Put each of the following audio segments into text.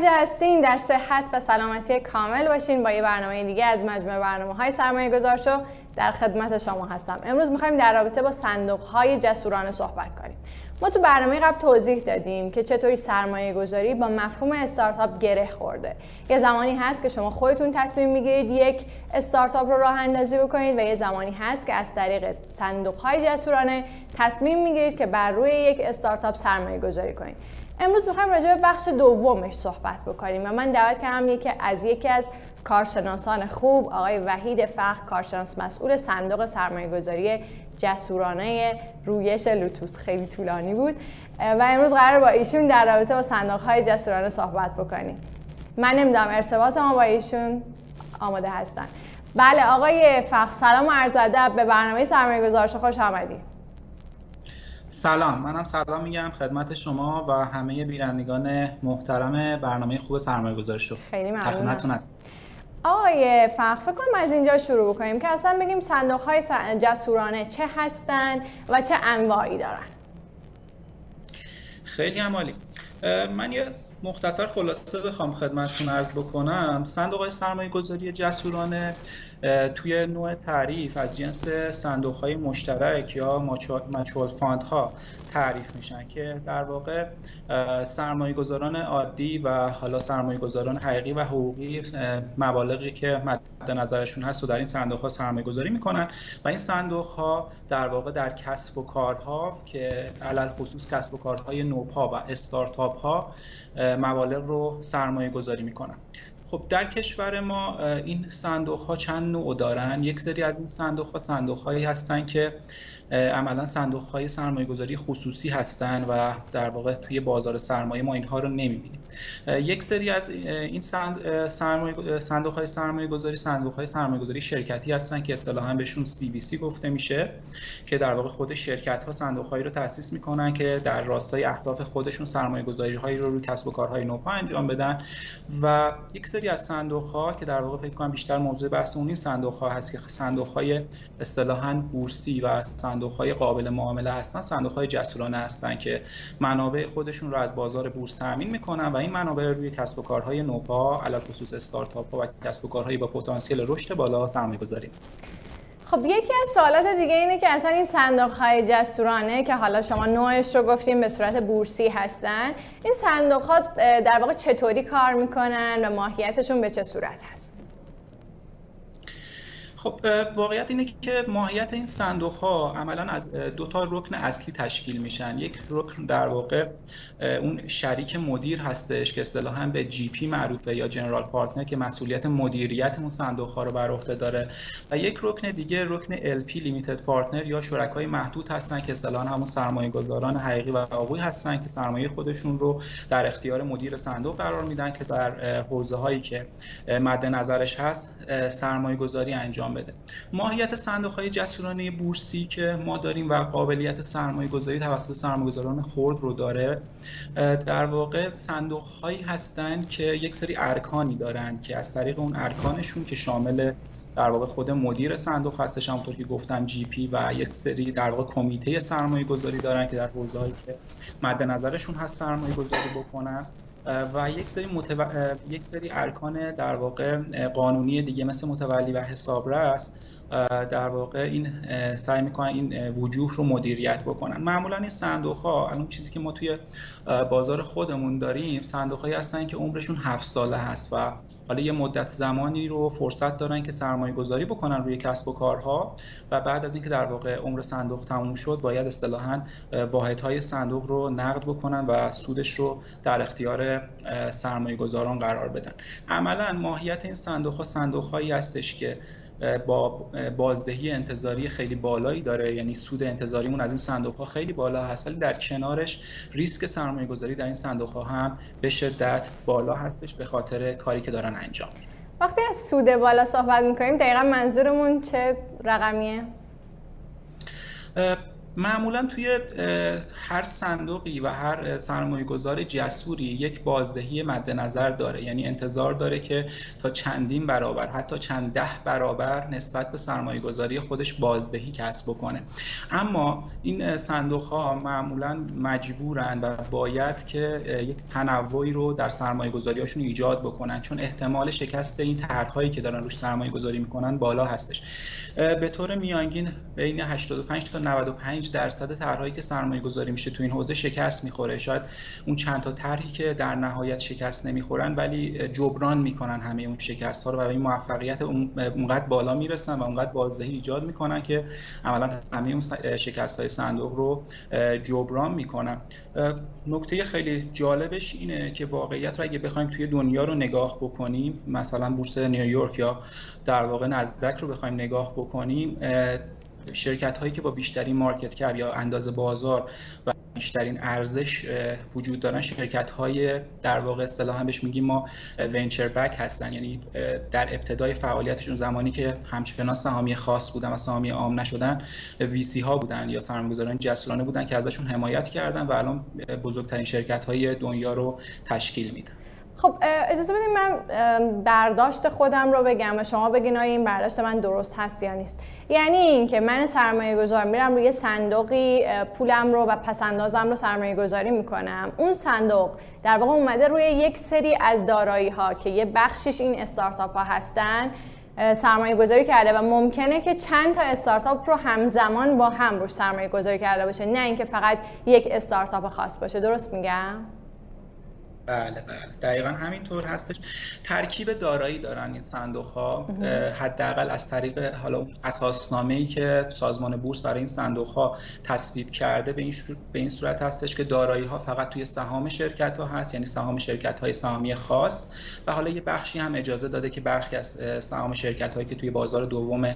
جا هستین در صحت و سلامتی کامل باشین. با یه برنامه دیگه از مجموعه برنامه های سرمایه گذار شو در خدمت شما هستم. امروز می‌خوایم در رابطه با صندوق های جسورانه صحبت کنیم. ما تو برنامه قبل توضیح دادیم که چطوری سرمایه گذاری با مفهوم استارتاپ گره خورده. یه زمانی هست که شما خودتون تصمیم می‌گیرید یک استارتاپ رو راه اندازی بکنید و یه زمانی هست که از طریق صندوق های جسورانه تصمیم می‌گیرید که بر روی یک استارتاپ سرمایه گذاری کنید. امروز می‌خوایم راجع به بخش دومش صحبت بکنیم و من دعوت کردم یکی از یکی از کارشناسان خوب آقای وحید فخر کارشناس مسئول صندوق سرمایه گذاری جسورانه رویش لوتوس. خیلی طولانی بود. و امروز قرار با ایشون در رابطه با صندوق های جسورانه صحبت بکنیم. من نمی‌دونم ارتباط ما با ایشون آماده هستن. بله آقای فخر سلام و عرض ادب. به برنامه سرمایه گذارش خوش آمدید. سلام منم سلام میگم خدمت شما و همه بینندگان محترم برنامه خوب سرمایه گذارش خیلی ممنونم. هست آقای فخر فکر کنم از اینجا شروع بکنیم که اصلا بگیم صندوق های جسورانه چه هستن و چه انواعی دارن. خیلی عمالی. من یه مختصر خلاصه بخوام خدمتتون عرض بکنم. صندوق های سرمایه گذاری جسورانه توی نوع تعریف از جنس صندوق های مشترک یا مچول فاند ها تعریف میشن که در واقع سرمایه گذاران عادی و حالا سرمایه گذاران حقیقی و حقوقی مبالغی که مد نظرشون هست و در این صندوق ها سرمایه گذاری می‌کنن و این صندوق ها در واقع در کسب و کارها که علل خصوص کسب و کارهای نوپا و استارتاپ ها مبالغ رو سرمایه گذاری می‌کنن. خب در کشور ما این صندوق ها چند نوع دارن؟ یک سری از این صندوق ها صندوق هایی هستن که عملا صندوق های سرمایه گذاری خصوصی هستن و در واقع توی بازار سرمایه ما اینها رو نمی‌بینیم. یک سری از این صندوق های سرمایه گذاری صندوق های سرمایه گذاری شرکتی هستن که اصطلاحا بهشون CVC گفته میشه که در واقع خود شرکت ها صندوق هایی رو تاسیس می‌کنن که در راستای اهداف خودشون سرمایه گذاری هایی رو روی کسب و کارهای نوپا انجام بدن. و یک سری از صندوق ها که در واقع فکر کنم بیشتر موضوع بحث اون این صندوق ها هست که صندوق های اصطلاحا بورسی و صندوق های قابل معامله هستن صندوق های جسورانه هستن که منابع خودشون رو از بازار بورس تامین می‌کنن و این منابع روی کسب و کارهای نوپا خصوص استارتاپ ها و کسب و کارهایی با پتانسیل رشد بالا سرمایه گذاری خب یکی از سوالات دیگه اینه که اصلا این صندوق های جسورانه که حالا شما نوعش رو گفتیم به صورت بورسی هستن این صندوق ها در واقع چطوری کار می‌کنن و ماهیتشون به چه صورت هست؟ خب واقعیت اینه که ماهیت این صندوق ها عملا از دو تا رکن اصلی تشکیل میشن. یک رکن در واقع اون شریک مدیر هستش که اصطلاحا به GP معروفه یا general partner که مسئولیت مدیریت اون صندوق ها رو بر عهده داره. و یک رکن دیگه رکن LP limited partner یا شرکای محدود هستن که اصطلاحا همون سرمایه گذاران حقیقی و واقعی هستن که سرمایه خودشون رو در اختیار مدیر صندوق قرار میدن که در حوزه هایی که مد نظرش هست سرمایه گذاری انجام بده. ماهیت صندوق های جسورانه بورسی که ما داریم و قابلیت سرمایه گذاری توسط سرمایه گذاران خرد رو داره در واقع صندوق هایی هستند که یک سری ارکانی دارن که از طریق اون ارکانشون که شامل در واقع خود مدیر صندوق هستش همونطور که گفتم جی پی و یک سری در واقع کمیته سرمایه گذاری دارن که در حوزه‌ای که مد نظرشون هست سرمایه گذاری بکنن. و یک سری متو... یک سری ارکان در واقع قانونی دیگه مثل متولی و حسابرس در واقع این سعی می‌کنن این وجوه رو مدیریت بکنن. معمولا این صندوق ها الان چیزی که ما توی بازار خودمون داریم صندوق هایی هستن که عمرشون هفت ساله هست و حالا یه مدت زمانی رو فرصت دارن که سرمایه گذاری بکنن روی کسب و کارها و بعد از اینکه در واقع عمر صندوق تموم شد باید اصطلاحا واحدهای صندوق رو نقد بکنن و سودش رو در اختیار سرمایه گذاران قرار بدن. عملا ماهیت این صندوق ها صندوق هایی هستش که با بازدهی انتظاری خیلی بالایی داره یعنی سود انتظاریمون از این صندوق ها خیلی بالا هست ولی در کنارش ریسک سرمایه گذاری در این صندوق ها هم به شدت بالا هستش به خاطر کاری که دارن انجام میدن وقتی از سود بالا صحبت می‌کنیم دقیقا منظورمون چه رقمیه؟ معمولا توی هر صندوقی و هر سرمایه گذار جسوری یک بازدهی مد نظر داره. یعنی انتظار داره که تا چندین برابر حتی چند ده برابر نسبت به سرمایه گذاری خودش بازدهی کسب بکنه. اما این صندوق ها معمولا مجبورن و باید که یک تنوعی رو در سرمایه گذاریاشون ایجاد بکنن. چون احتمال شکست این طرحهایی که دارن روش سرمایه گذاری می‌کنن بالا هستش. به طور میانگین بین 85 تا 95 درصد طرحهایی که سرمایه گذاری میشه تو این حوزه شکست می‌خوره. شاید اون چند تا طرحی که در نهایت شکست نمی‌خورن ولی جبران می‌کنن همه اون شکست ها رو و این موفقیت اونقدر بالا می‌رسن و اونقدر بازدهی ایجاد می‌کنن که عملا همه اون شکست های صندوق رو جبران می‌کنن. نکته خیلی جالبش اینه که واقعیت رو اگه بخوایم توی دنیا رو نگاه بکنیم مثلا بورس نیویورک یا در واقع نزدک رو بخوایم نگاه بکنیم شرکت هایی که با بیشترین مارکت کر یا اندازه بازار و بیشترین ارزش وجود دارن شرکت های در واقع اصطلاحا بهش میگیم ما ونچر بک هستن. یعنی در ابتدای فعالیتشون زمانی که همچنان سهامی خاص بودن و سهامی عام نشدن وی سی ها بودن یا سرمایه‌گذاران جسورانه بودن که ازشون حمایت کردن و الان بزرگترین شرکت های دنیا رو تشکیل میدن. خب اجازه بدید من برداشت خودم رو بگم و شما بگین آیا این برداشت من درست هست یا نیست. یعنی اینکه من سرمایه گذار میرم روی صندوقی پولم رو و پسندازم رو سرمایه گذاری می‌کنم. اون صندوق در واقع اومده روی یک سری از دارایی ها که یه بخشش این استارتاپ ها هستن سرمایه گذاری کرده و ممکنه که چند تا استارتاپ رو همزمان با هم روش سرمایه گذاری کرده باشه نه اینکه فقط یک استارتاپ خاص باشه. درست میگم؟ بله بله. دقیقا همینطور هستش. ترکیب دارایی دارن این صندوق ها حداقل از طریق حالا اساسنامه ای که سازمان بورس برای این صندوق ها تصویب کرده به این, به این صورت هستش که دارایی ها فقط توی سهام شرکت ها هست یعنی سهام شرکت های سهامی خاص. و حالا یه بخشی هم اجازه داده که برخی از سهام شرکت هایی که توی بازار دوم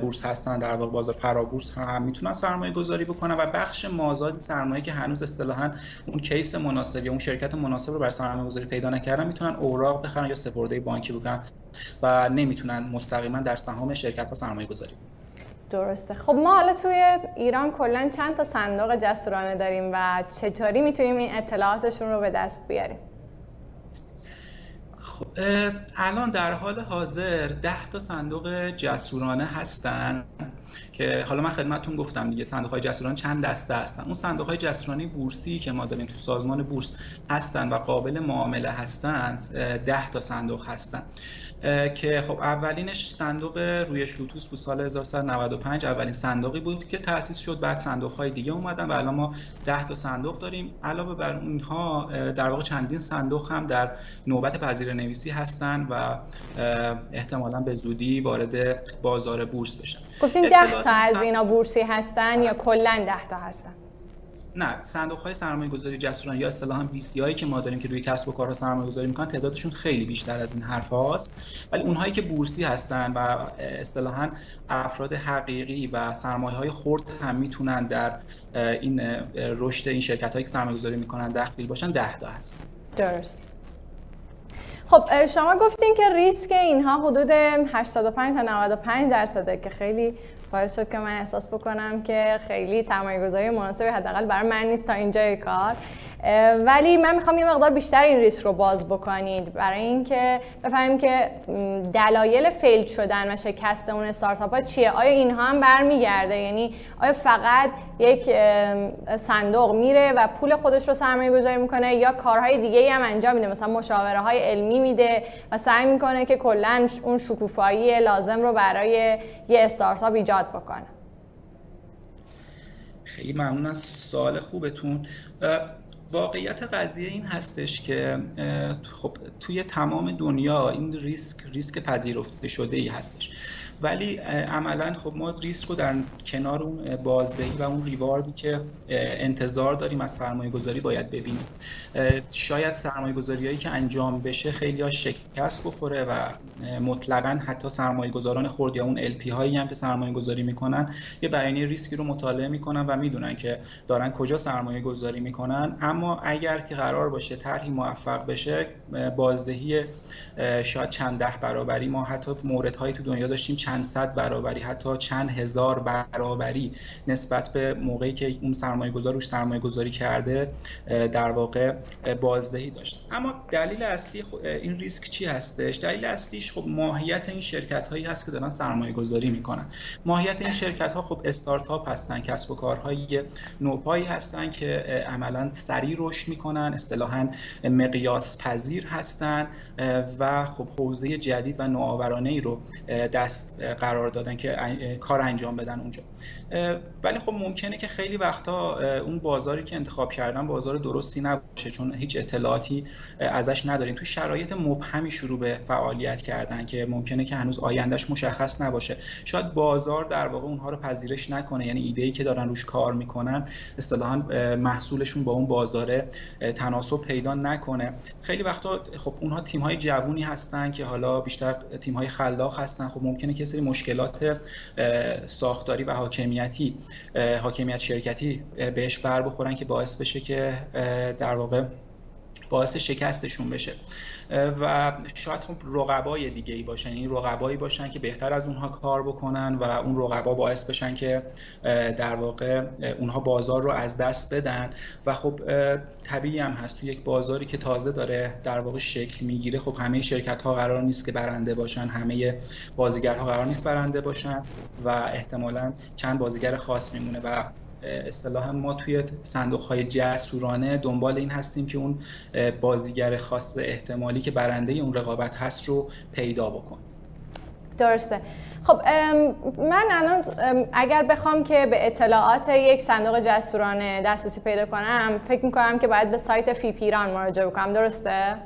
بورس هستن در واقع بازار فرابورس هم می‌تونن سرمایه گذاری بکنن. و بخش مازاد سرمایه که هنوز اصطلاحا اون کیس مناسب یا اون شرکت مناسب مناسب رو برای سرمایه گذاری پیدا نکردن می‌تونن اوراق بخرن یا سپرده بانکی بکنن و نمی‌تونن مستقیما در سهام شرکت ها سرمایه گذاری درسته. خب ما حالا توی ایران کلا چند تا صندوق جسورانه داریم و چطوری می‌تونیم این اطلاعاتشون رو به دست بیاریم؟ خب الان در حال حاضر ده تا صندوق جسورانه هستن که حالا من خدمتتون گفتم دیگه صندوق های جسورانه چند دسته هستن؟ اون صندوق های جسورانه بورسی که ما داریم تو سازمان بورس هستن و قابل معامله هستن ده تا صندوق هستن. که خب اولینش صندوق روی لوتوس بود سال 1395 اولین صندوقی بود که تأسیس شد. بعد صندوق های دیگه اومدن و الان ما 10 تا صندوق داریم. علاوه بر اونها در واقع چندین صندوق هم در نوبت پذیر نویسی هستن و احتمالا به زودی وارد بازار بورس بشن. گفتین 10 تا از اینا بورسی هستن یا کلا 10 تا هستن؟ نه صندوق های سرمایه گذاری جسوران یا اصطلاحا وی هایی که ما داریم که روی کسب و کارها سرمایه گذاری می‌کنن تعدادشون خیلی بیشتر از این حرف هاست ولی اونهایی که بورسی هستن و اصطلاحا افراد حقیقی و سرمایه های خرد هم می‌تونن در این رشد این شرکت هایی که سرمایه گذاری می‌کنن دخیل باشن ده تا هست. درست. خب شما گفتین که ریسک اینها حدود 85 تا 95 درصده که خیلی باعث شد که من احساس بکنم که خیلی سرمایه گذاری مناسبی حداقل برای من نیست تا اینجای کار. ولی من می‌خوام یه مقدار بیشتر این ریسک رو باز بکنید. برای اینکه بفهمیم که دلایل فیل شدن و شکست اون استارتاپ ها چیه؟ آیا اینها هم برمیگرده؟ یعنی آیا فقط یک صندوق میره و پول خودش رو سرمایه گذاری می‌کنه یا کارهای دیگه هم انجام میده؟ مثلا مشاوره های علمی میده و سعی می‌کنه که کلا اون شکوفایی لازم رو برای یه استارتاپ ایجاد بکنه. خیلی ممنون از سوال خوبتون. واقعیت قضیه این هستش که خب توی تمام دنیا این ریسک ریسک پذیرفته شده ای هستش. ولی عملا خب ما ریسک رو در کنار اون بازدهی و اون ریواردی که انتظار داریم از سرمایه گذاری باید ببینیم. شاید سرمایه گذاری هایی که انجام بشه خیلی شکست بخوره و مطلقا حتی سرمایه گذاران خورد یا اون LP هایی هم که سرمایه گذاری می‌کنن یه بیانیه ریسکی رو مطالعه می‌کنن و می‌دونن که دارن کجا سرمایه گذاری می‌کنن. اما اگر که قرار باشه طرحی موفق بشه بازدهی شاید چند ده برابری ما حتی موردهایی تو دنیا داشتیم چند صد برابری حتی چند هزار برابری نسبت به موقعی که اون سرمایه گذار روش سرمایه گذاری کرده در واقع بازدهی داشت. اما دلیل اصلی این ریسک چی هستش؟ دلیل اصلیش خب ماهیت این شرکت هایی هست که دارن سرمایه گذاری می‌کنن. ماهیت این شرکت ها خب استارتاپ هستن کسب و کارهای نوپایی هستن که عملا سریع رشد می‌کنن اصطلاحا مقیاس پذیر هستن و خب حوزه جدید و نوآورانه ای رو دست قرار دادن که کار انجام بدن اونجا. ولی خب ممکنه که خیلی وقتا اون بازاری که انتخاب کردن بازار درستی نباشه چون هیچ اطلاعاتی ازش نداریم. تو شرایط مبهمی شروع به فعالیت کردن که ممکنه که هنوز آیندهش مشخص نباشه. شاید بازار در واقع اونها رو پذیرش نکنه. یعنی ایده ای که دارن روش کار می‌کنن اصطلاحا محصولشون با اون بازار تناسب پیدا نکنه. خیلی وقتا خب اونها تیم های جوونی هستن که حالا بیشتر تیم های خلاق هستن. خب ممکنه که سری مشکلات ساختاری و حاکمیتی حاکمیت شرکتی بهش بر بخورن که باعث بشه که در واقع باعث شکستشون بشه. و شاید خب رقبای دیگه ای باشن این یعنی رقبایی باشن که بهتر از اونها کار بکنن و اون رقبا باعث بشن که در واقع اونها بازار رو از دست بدن. و خب طبیعی هم هست. تو یک بازاری که تازه داره در واقع شکل می‌گیره خب همه شرکت ها قرار نیست که برنده باشن همه بازیگرها قرار نیست برنده باشن و احتمالا چند بازیگر خاص میمونه و اصطلاحا ما توی صندوق های جسورانه دنبال این هستیم که اون بازیگر خاص احتمالی که برنده اون رقابت هست رو پیدا بکن درسته. خب من الان اگر بخوام که به اطلاعات یک صندوق جسورانه دسترسی پیدا کنم فکر می‌کنم که باید به سایت فی پیران مراجعه بکنم. درسته؟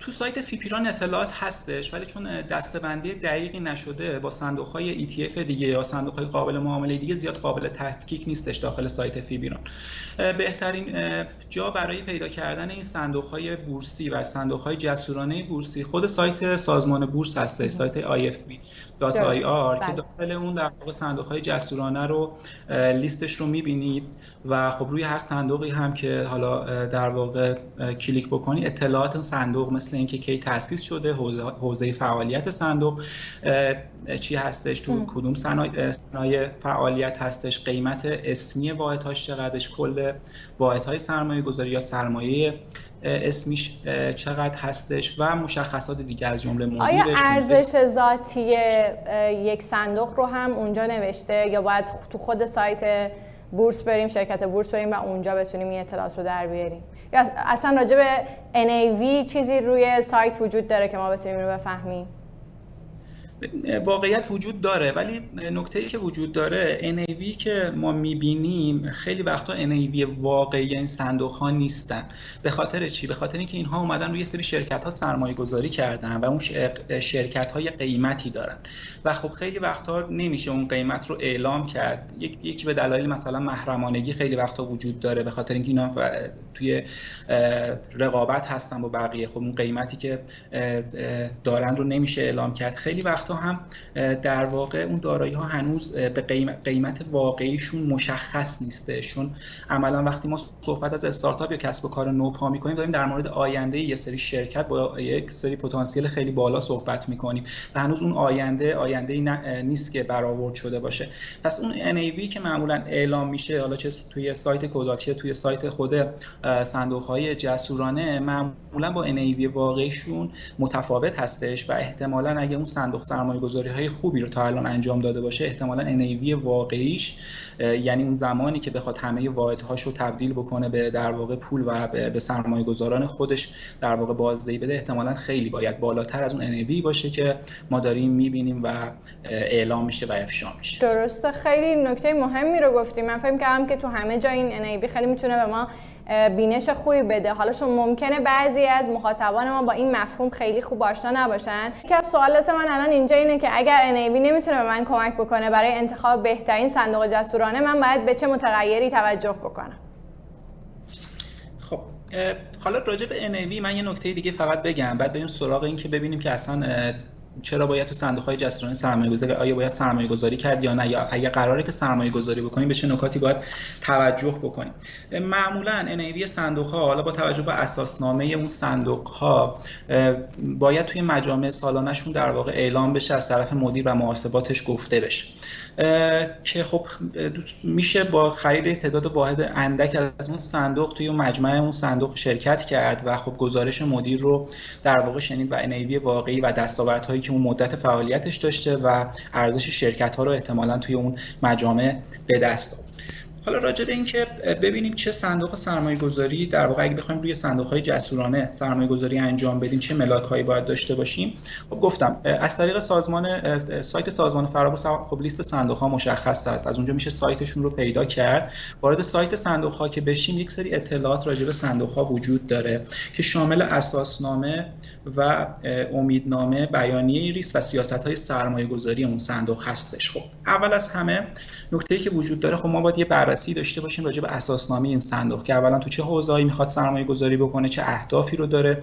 تو سایت فیپیران اطلاعات هستش ولی چون دستبندی دقیقی نشده با صندوق های ETF دیگه یا صندوق های قابل معامله دیگه زیاد قابل تفکیک نیستش داخل سایت فیپیران. بهترین جا برای پیدا کردن این صندوق های بورسی و صندوق های جسورانه بورسی خود سایت سازمان بورس هستش سایت ifb.ir که داخل اون در واقع صندوق های جسورانه رو لیستش رو می‌بینید و خب روی هر صندوقی هم که حالا در واقع کلیک بکنی اطلاعات صندوق مثل اینکه کی تاسیس شده حوزه فعالیت صندوق چی هستش تو کدوم صنایع فعالیت هستش قیمت اسمی واحدهاش چقدرش کل واحدهای سرمایه گذاری یا سرمایه اسمیش چقدر هستش و مشخصات دیگه از جمله مدیرش آیا ارزش ذاتی یک صندوق رو هم اونجا نوشته یا باید تو خود سایت بورس بریم شرکت بورس بریم و اونجا بتونیم این اطلاعات رو در بیاریم؟ یا اصلا راجع به NAV چیزی روی سایت وجود داره که ما بتونیم رو بفهمیم. واقعیت وجود داره ولی نکته ای که وجود داره NAV که ما می‌بینیم خیلی وقتا NAV واقعی این صندوق ها نیستن. به خاطر چی؟ به خاطر اینکه اینها اومدن روی سری شرکت ها سرمایه گذاری کردن و اون شرکت های قیمتی دارن. و خب خیلی وقتا نمیشه اون قیمت رو اعلام کرد. یکی به دلایل مثلا محرمانگی خیلی وقتا وجود داره به خاطر اینکه اینا توی رقابت هستن با بقیه. خب اون قیمتی که دارن رو نمیشه اعلام کرد. خیلی وقت هم در واقع اون دارایی ها هنوز به قیمت واقعیشون مشخص نیستشون عملا وقتی ما صحبت از استارتاپ یا کسب و کار نوپا می‌کنیم داریم در مورد آینده یه سری شرکت با یک سری پتانسیل خیلی بالا صحبت می‌کنیم و هنوز اون آینده آینده نیست که برآورد شده باشه. پس اون NAV که معمولا اعلام میشه حالا چه توی سایت کوداتی توی سایت خود صندوق های جسورانه معمولا با NAV واقعیشون متفاوت هستش و احتمالا اگه اون صندوق سرمایه گذاری های خوبی رو تا الان انجام داده باشه احتمالا NAV واقعیش یعنی اون زمانی که بخواد همه واحدهاش رو تبدیل بکنه به در واقع پول و به سرمایه گذاران خودش در واقع بازدهی بده احتمالا خیلی باید بالاتر از اون NAV باشه که ما داریم می‌بینیم و اعلام میشه و افشا میشه. درسته. خیلی نکته مهمی رو گفتیم من فکر کردم که تو همه جا این NAV خیلی می‌تونه به ما بینش خوبی بده. حالا شما ممکنه بعضی از مخاطبان ما با این مفهوم خیلی خوب آشنا نباشن. یکی از سوالات من الان اینجا اینه که اگر NAV نمی‌تونه به من کمک بکنه برای انتخاب بهترین صندوق جسورانه من باید به چه متغیری توجه بکنم؟ خب حالا راجع به NAV من یه نکته دیگه فقط بگم بعد بریم سراغ این که ببینیم که اصلا چرا باید تو صندوق های جسورانه سرمایه گذاری آیا باید سرمایه گذاری کرد یا نه؟ یا اگر قراره که سرمایه گذاری بکنیم به چه نکاتی باید توجه بکنیم؟ معمولا NAV صندوق ها حالا با توجه به اساسنامه اون صندوق ها باید توی مجامع سالانهشون در واقع اعلام بشه از طرف مدیر و محاسباتش گفته بشه. که خب میشه با خرید تعداد واحد اندک از اون صندوق توی مجمع اون صندوق شرکت کرد و خب گزارش مدیر رو در واقع شنید و انیوی واقعی و دستاوردهایی که اون مدت فعالیتش داشته و ارزش شرکت ها رو احتمالا توی اون مجامع به دست حالا راجع به اینکه ببینیم چه صندوق سرمایه گذاری در واقع اگه بخوایم روی صندوق های جسورانه سرمایه گذاری انجام بدیم چه ملاک هایی باید داشته باشیم؟ خب گفتم از طریق سازمان سایت سازمان فرابورس خب لیست صندوق ها مشخص است. از اونجا میشه سایتشون رو پیدا کرد. وارد سایت صندوق ها که بشیم یک سری اطلاعات راجع به صندوق ها وجود داره که شامل اساسنامه و امیدنامه بیانیه ریسک و سیاست های سرمایه گذاری اون صندوق هستش. خب اول از همه نکته که وجود داره خب ما باید یه بررسی داشته باشیم راجع به اساسنامه این صندوق که اولا تو چه حوزه‌ای می‌خواد سرمایه گذاری بکنه چه اهدافی رو داره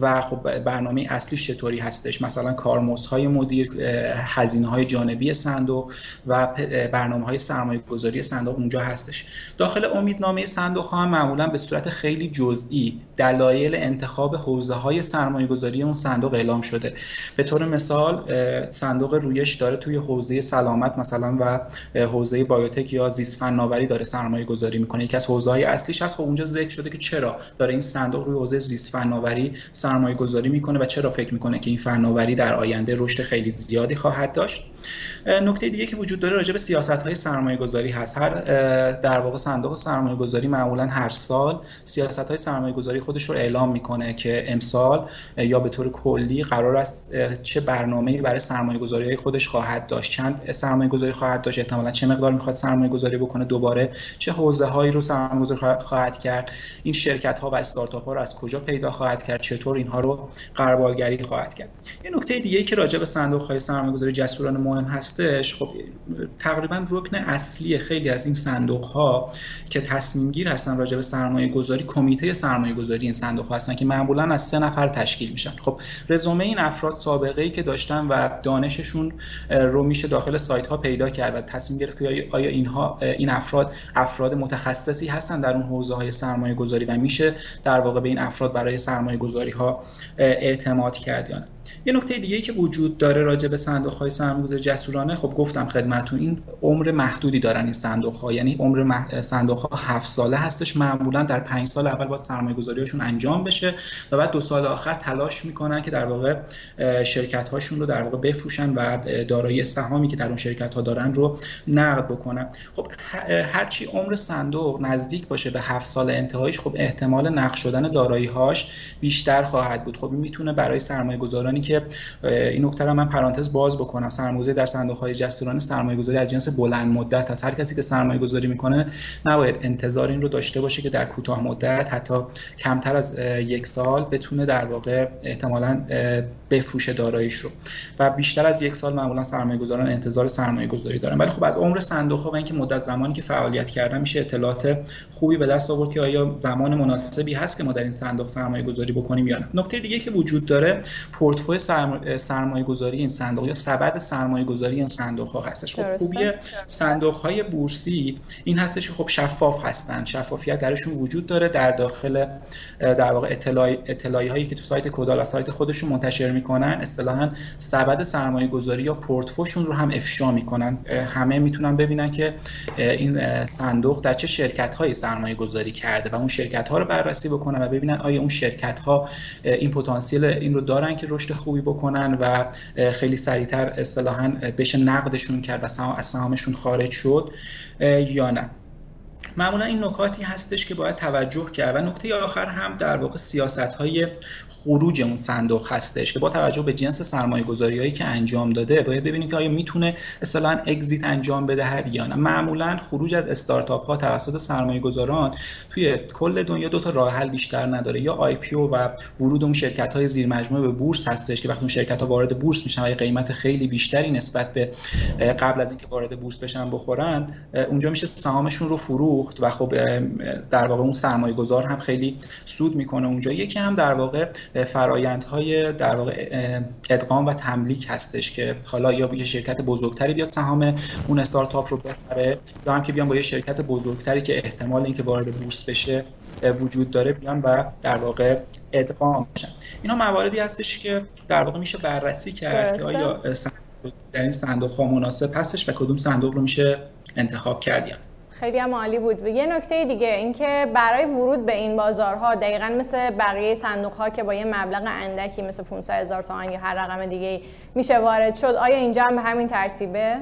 و خب برنامه اصلی چطوری هستش؟ مثلا کارمزدهای مدیر هزینه های جانبی صندوق و برنامه های سرمایه گذاری صندوق اونجا هستش. داخل امیدنامه صندوق ها هم معمولا به صورت خیلی جزئی دلایل انتخاب حوزه های سرمایه گذاری اون صندوق اعلام شده. به طور مثال صندوق رویش داره توی حوزه سلامت مثلا و حوزه بایوتک یا زیست فناوری داره سرمایه گذاری می‌کنه. یکی از حوزه های اصلیش هست. خب اونجا ذکر شده که چرا داره این صندوق روی حوزه زیست فناوری سرمایه گذاری می‌کنه و چرا فکر می‌کنه که این فناوری در آینده رشد خیلی زیادی خواهد داشت. نکته دیگه که وجود داره راجع به سیاست های سرمایه گذاری هست. هر در واقع صندوق سرمایه گذاری معمولا هر سال سیاست های سرمایه گذاری خودش رو اعلام می‌کنه که امسال یا به طور کلی قرار است چه برنامه‌ای برای سرمایه گذاری خودش خواهد داشت. چند سرمایه گذاری خواهد داشت؟ احتمالا چه مقدار می‌خواد سرمایه گذاری بکنه؟ دوباره چه حوزه هایی رو سرمایه گذاری خواهد کرد این شرکت ها و استارتاپ ها رو از کجا پیدا خواهد کرد چطور اینها رو قربالگری خواهد کرد. یه نکته دیگه که راجع به صندوق های سرمایه گذاری جسورانه مهم هستش خب تقریبا رکن اصلی خیلی از این صندوق ها که تصمیم گیر هستن راجع به سرمایه گذاری کمیته سرمایه گذاری این صندوق ها هستن که معمولا از سه نفر تشکیل میشن. خب رزومه این افراد سابقه ای که داشتن و دانششون رو میشه داخل سایت ها پیدا کرد و تصمیم گرفت که آیا اینها این افراد افراد متخصصی هستن در اون حوزه های سرمایه گذاری و میشه در واقع به این افراد برای سرمایه گذاری ها اعتماد کرد یا نه. یه نکته دیگه که وجود داره راجع به صندوق های سرمایه‌گذاری جسورانه خب گفتم خدمتتون این عمر محدودی دارن این صندوق ها یعنی عمر مح... صندوق ها 7 ساله هستش. معمولا در 5 سال اول باید سرمایه گذاریشون انجام بشه و بعد دو سال آخر تلاش می‌کنن که در واقع شرکت هاشون رو در واقع بفروشن و دارایی سهامی که در اون شرکت ها دارن رو نقد بکنن. خب هرچی عمر صندوق نزدیک باشه به 7 سال انتهایش خب احتمال نقد شدن دارایی هاش بیشتر خواهد بود. خب می‌تونه برای سرمایه گذارانی که این نکته رو من پرانتز باز بکنم. سرمایه‌گذاری در صندوق جسورانه سرمایه‌گذاری از جنس بلند مدت است. هر کسی که سرمایه گذاری می‌کنه نباید انتظار این رو داشته باشه که در کوتاه مدت حتی کمتر از یک سال بتونه در واقع احتمالا بفروشه داراییش رو. و بیشتر از یک سال معمولا سرمایه گذاران انتظار سرمایه گذاری دارن. ولی خب از عمر صندوق ها و اینکه مدت زمانی که فعالیت کردن میشه اطلاعات خوبی به دست آورد که آیا زمان مناسبی هست که ما در این صندوق سرمایه گذاری بکنیم یا نه. نکته دیگه که وجود داره پورتفوی سرمایه گذاری این صندوق یا سبد سرمایه گذاری این صندوق ها هستش. خب خوبی صندوق های بورسی این هستش خب شفاف هستن. شفافیت درشون وجود داره در داخل در واقع اطلاعی, اطلاعی هایی که تو سایت کودالا سایت خودشون منتشر می‌کنن. اصطلاحا سبد سرمایه گذاری یا پورتفوشون رو هم افشا می‌کنن. همه می‌تونن ببینن که این صندوق در چه شرکت های سرمایه گذاری کرده و اون شرکت ها رو بررسی بکنن و ببینن آیا اون شرکت ها این پتانسیل این رو دارن که رشد خوبی بکنن و خیلی سریعتر اصطلاحا بشه نقدشون کرد و سهامشون خارج شد یا نه. معمولا این نکاتی هستش که باید توجه کرد و نکته آخر هم در واقع سیاست های خروج اون صندوق هستش که با توجه به جنس سرمایه گذاری هایی که انجام داده باید ببینیم که آیا می‌تونه اصلا exit انجام بده یا نه. معمولا خروج از استارتاپ ها توسط سرمایه گذاران توی کل دنیا دو تا راه حل بیشتر نداره. یا IPO و ورود اون شرکت های زیر مجموعه به بورس هستش که وقتی اون شرکت ها وارد بورس میشن و قیمت خیلی بیشتری نسبت به قبل از اینکه وارد بورس بشن بخورن اونجا میشه سهامشون رو فروخت و خب در واقع اون سرمایه گذار هم خیلی سود می‌کنه اونجا. یکی هم در واقع فرایندهای در واقع ادغام و تملیک هستش که حالا یا یه شرکت بزرگتری بیاد سهام اون استارتاپ رو بخره یا هم که بیان با یه شرکت بزرگتری که احتمال اینکه وارد بورس بشه وجود داره بیان و در واقع ادغام بشن. اینا مواردی هستش که در واقع میشه بررسی کرد که آیا در این صندوق ها مناسب هستش و کدوم صندوق رو میشه انتخاب کرد خیلی هم عالی بود. یه نکته دیگه اینکه برای ورود به این بازارها دقیقا مثل بقیه صندوق ها که با یه مبلغ اندکی مثل 500 هزار تومان یا هر رقم دیگه میشه وارد شد آیا اینجا هم به همین ترتیبه؟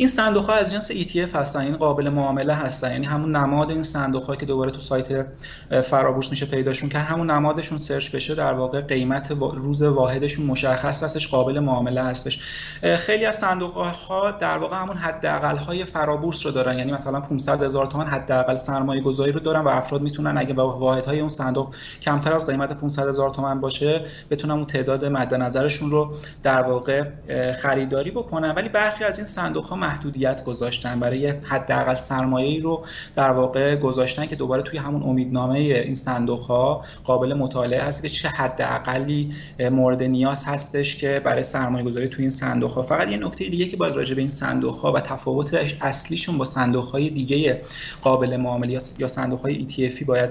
این صندوق ها از جنس ETF هستن این قابل معامله هستن. یعنی همون نماد این صندوق ها که دوباره تو سایت فرابورس میشه پیداشون که همون نمادشون سرچ بشه در واقع قیمت روز واحدشون مشخص هستش قابل معامله هستش. خیلی از صندوق ها در واقع همون حداقل های فرابورس رو دارن. یعنی مثلا 500 هزار تومان حداقل سرمایه گذاری رو دارن و افراد می‌تونن اگه واحد های اون صندوق کمتر از قیمت 500 هزار تومان باشه بتونن اون تعداد مد نظرشون رو در واقع خریداری بکنن. ولی برخی از این صندوق ها محدودیت گذاشتن برای حداقل سرمایه رو در واقع گذاشتن که دوباره توی همون امیدنامه این صندوق ها قابل مطالعه هست که چه حداقلی مورد نیاز هستش که برای سرمایه گذاری توی این صندوق ها فقط یه نکته دیگه که باید راجع به این صندوق ها و تفاوت اصلیشون با صندوق های دیگه قابل معامله یا صندوق های ETF باید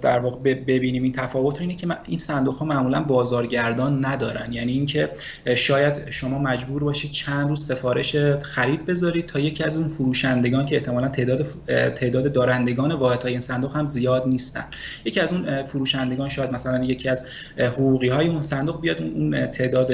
در واقع ببینیم. این تفاوت اینه که این صندوق ها معمولا بازارگردان ندارن. یعنی اینکه شاید شما مجبور باشید چند روز سفارش خرید بذارید تا یکی از اون فروشندگان که احتمالا تعداد تعداد دارندگان واحدهای این صندوق هم زیاد نیستن. یکی از اون فروشندگان شاید مثلا یکی از حقوقی های اون صندوق بیاد اون تعداد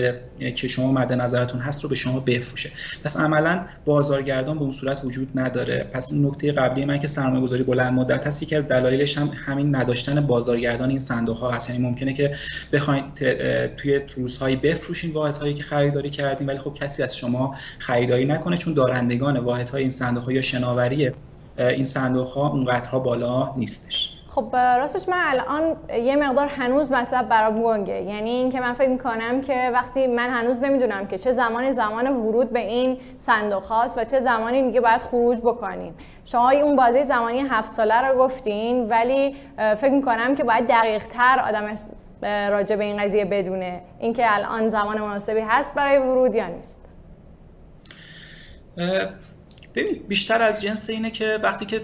که شما مد نظرتون هست رو به شما بفروشه. پس عملا بازارگردان به اون صورت وجود نداره. پس اون نکته قبلی من که سرمایه گذاری بلند مدت هست یکی از دلایلش هم همین نداشتن بازارگردان این صندوق ها هست. یعنی ممکنه که بخواید توی هایی بفروشین هایی که خریداری کردین ولی خب کسی از شما خریداری نکنه. چون دارندگان واحدهای این صندوق ها یا شناوری این صندوق ها اونقدرها بالا نیستش. خب راستش من الان یه مقدار هنوز مطلب برام گنگه یعنی اینکه من فکر می‌کنم که وقتی من هنوز نمی‌دونم که چه زمانی زمان ورود به این صندوق هاست و چه زمانی میگه باید خروج بکنیم. شما اون بازه زمانی هفت ساله رو گفتین ولی فکر می‌کنم که باید دقیق تر آدم راجع به این قضیه بدونه. اینکه الان زمان مناسبی هست برای ورود یا نیست. É, ببین بیشتر از جنس اینه که وقتی که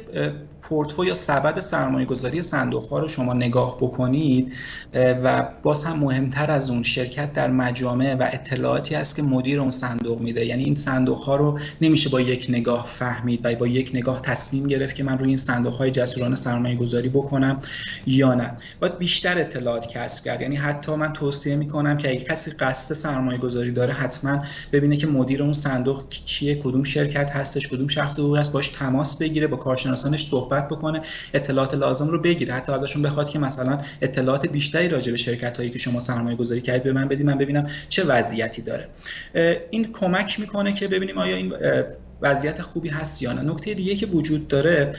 پورتفو یا سبد سرمایه گذاری صندوق ها رو شما نگاه بکنید و باز هم مهمتر از اون شرکت در مجامع و اطلاعاتی هست که مدیر اون صندوق میده. یعنی این صندوق ها رو نمیشه با یک نگاه فهمید و با یک نگاه تصمیم گرفت که من روی این صندوق های جسورانه سرمایه گذاری بکنم یا نه. باید بیشتر اطلاعات کسب کرد. یعنی حتی من توصیه می‌کنم که اگه کسی قصد سرمایه گذاری داره حتما ببینه که مدیر اون صندوق کیه کدوم شرکت هستش کدوم شخص او است باش تماس بگیره با کارشناسانش صحبت بکنه اطلاعات لازم رو بگیره. حتی ازشون بخواد که مثلا اطلاعات بیشتری راجع به شرکت هایی که شما سرمایه گذاری کردید به من بدید من ببینم چه وضعیتی داره. این کمک می‌کنه که ببینیم آیا این وضعیت خوبی هست یا نه. نکته دیگه که وجود داره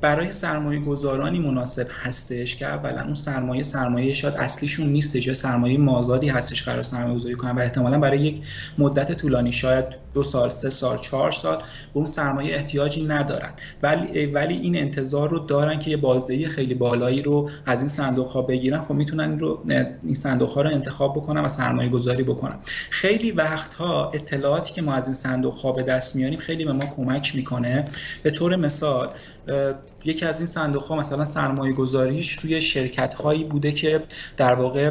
برای سرمایه گذارانی مناسب هستش که اولا اون سرمایه سرمایه شاید اصلیشون نیستش یا سرمایه مازادی هستش قرار سرمایه گذاری کنن. و احتمالا برای یک مدت طولانی شاید دو سال سه سال چهار سال به اون سرمایه احتیاجی ندارن. ولی ولی این انتظار رو دارن که یه بازدهی خیلی بالایی رو از این صندوق ها بگیرن. خب می‌تونن این رو این صندوق ها رو انتخاب بکنن و سرمایه گذاری بکنن. خیلی وقتها اطلاعاتی که ما از این صندوق ها به دست میاریم خیلی به ما کمک می‌کنه. به طور مثال یکی از این صندوق ها مثلا سرمایه گذاریش روی شرکت هایی بوده که در واقع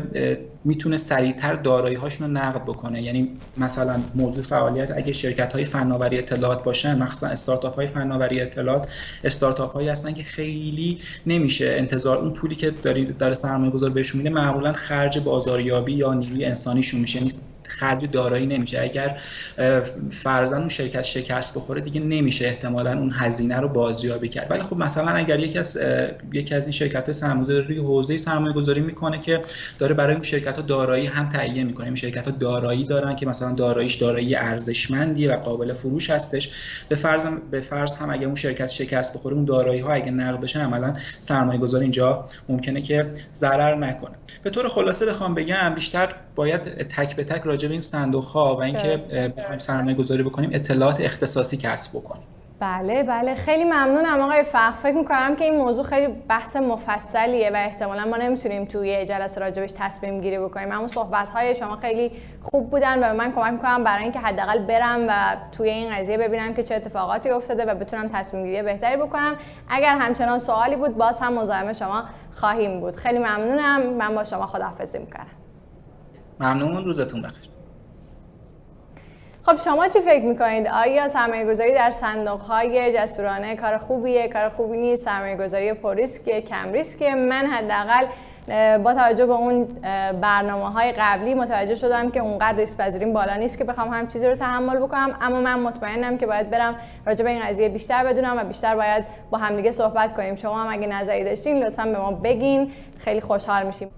می‌تونه سریعتر دارایی هاشون رو نقد بکنه. یعنی مثلا موضوع فعالیت اگه شرکت های فناوری اطلاعات باشن مخصوصا استارتاپ های فناوری اطلاعات استارتاپ هایی هستن که خیلی نمیشه انتظار اون پولی که داری داره سرمایه گذار بهشون میده معمولا خرج بازاریابی یا نیروی انسانیشون میشه. خرج دارایی نمیشه. اگر فرضاً اون شرکت شکست بخوره دیگه نمیشه احتمالا اون هزینه رو بازیابی کرد. ولی خب مثلا اگر یکی از یکی از این شرکت سرمایه‌گذاری روی حوزه سرمایه می‌کنه که داره برای اون شرکت ها دارایی هم تهیه می‌کنه. این شرکت ها دارایی دارن که مثلا داراییش دارایی ارزشمندیه و قابل فروش هستش. به فرض به فرض هم اگر اون شرکت شکست بخوره اون دارایی ها اگه نقد بشه عملا سرمایه گذار اینجا ممکنه که ضرر نکنه. به طور خلاصه بخوام بگم بیشتر باید تک به تک راجع این صندوق ها و اینکه بخوایم سرمایه گذاری بکنیم اطلاعات اختصاصی کسب بکنیم. بله بله. خیلی ممنونم آقای فخر. فکر می‌کنم که این موضوع خیلی بحث مفصلیه و احتمالا ما نمی‌تونیم توی جلسه راجبش تصمیم گیری بکنیم. اما صحبت های شما خیلی خوب بودن و من کمک می‌کنم برای اینکه حداقل برم و توی این قضیه ببینم که چه اتفاقاتی افتاده و بتونم تصمیم گیری بهتری بکنم. اگر همچنان سوالی بود باز هم مزاحم شما خواهیم بود. خیلی ممنونم. من با شما خداحافظی می‌کنم. ممنون. روزتون بخیر. خب شما چی فکر می‌کنید؟ آیا سرمایه گذاری در صندوق های جسورانه کار خوبیه، کار خوبی نیست، سرمایه گذاری پر ریسکه، کم ریسکه؟ من حداقل با توجه به اون برنامه های قبلی متوجه شدم که اونقدر ریسک پذیریم بالا نیست که بخوام هم چیزی رو تحمل بکنم اما من مطمئنم که باید برم راجع به این قضیه بیشتر بدونم و بیشتر باید با همدیگه صحبت کنیم شما هم اگه نظری داشتین لطفا به ما بگین خیلی خوشحال میشیم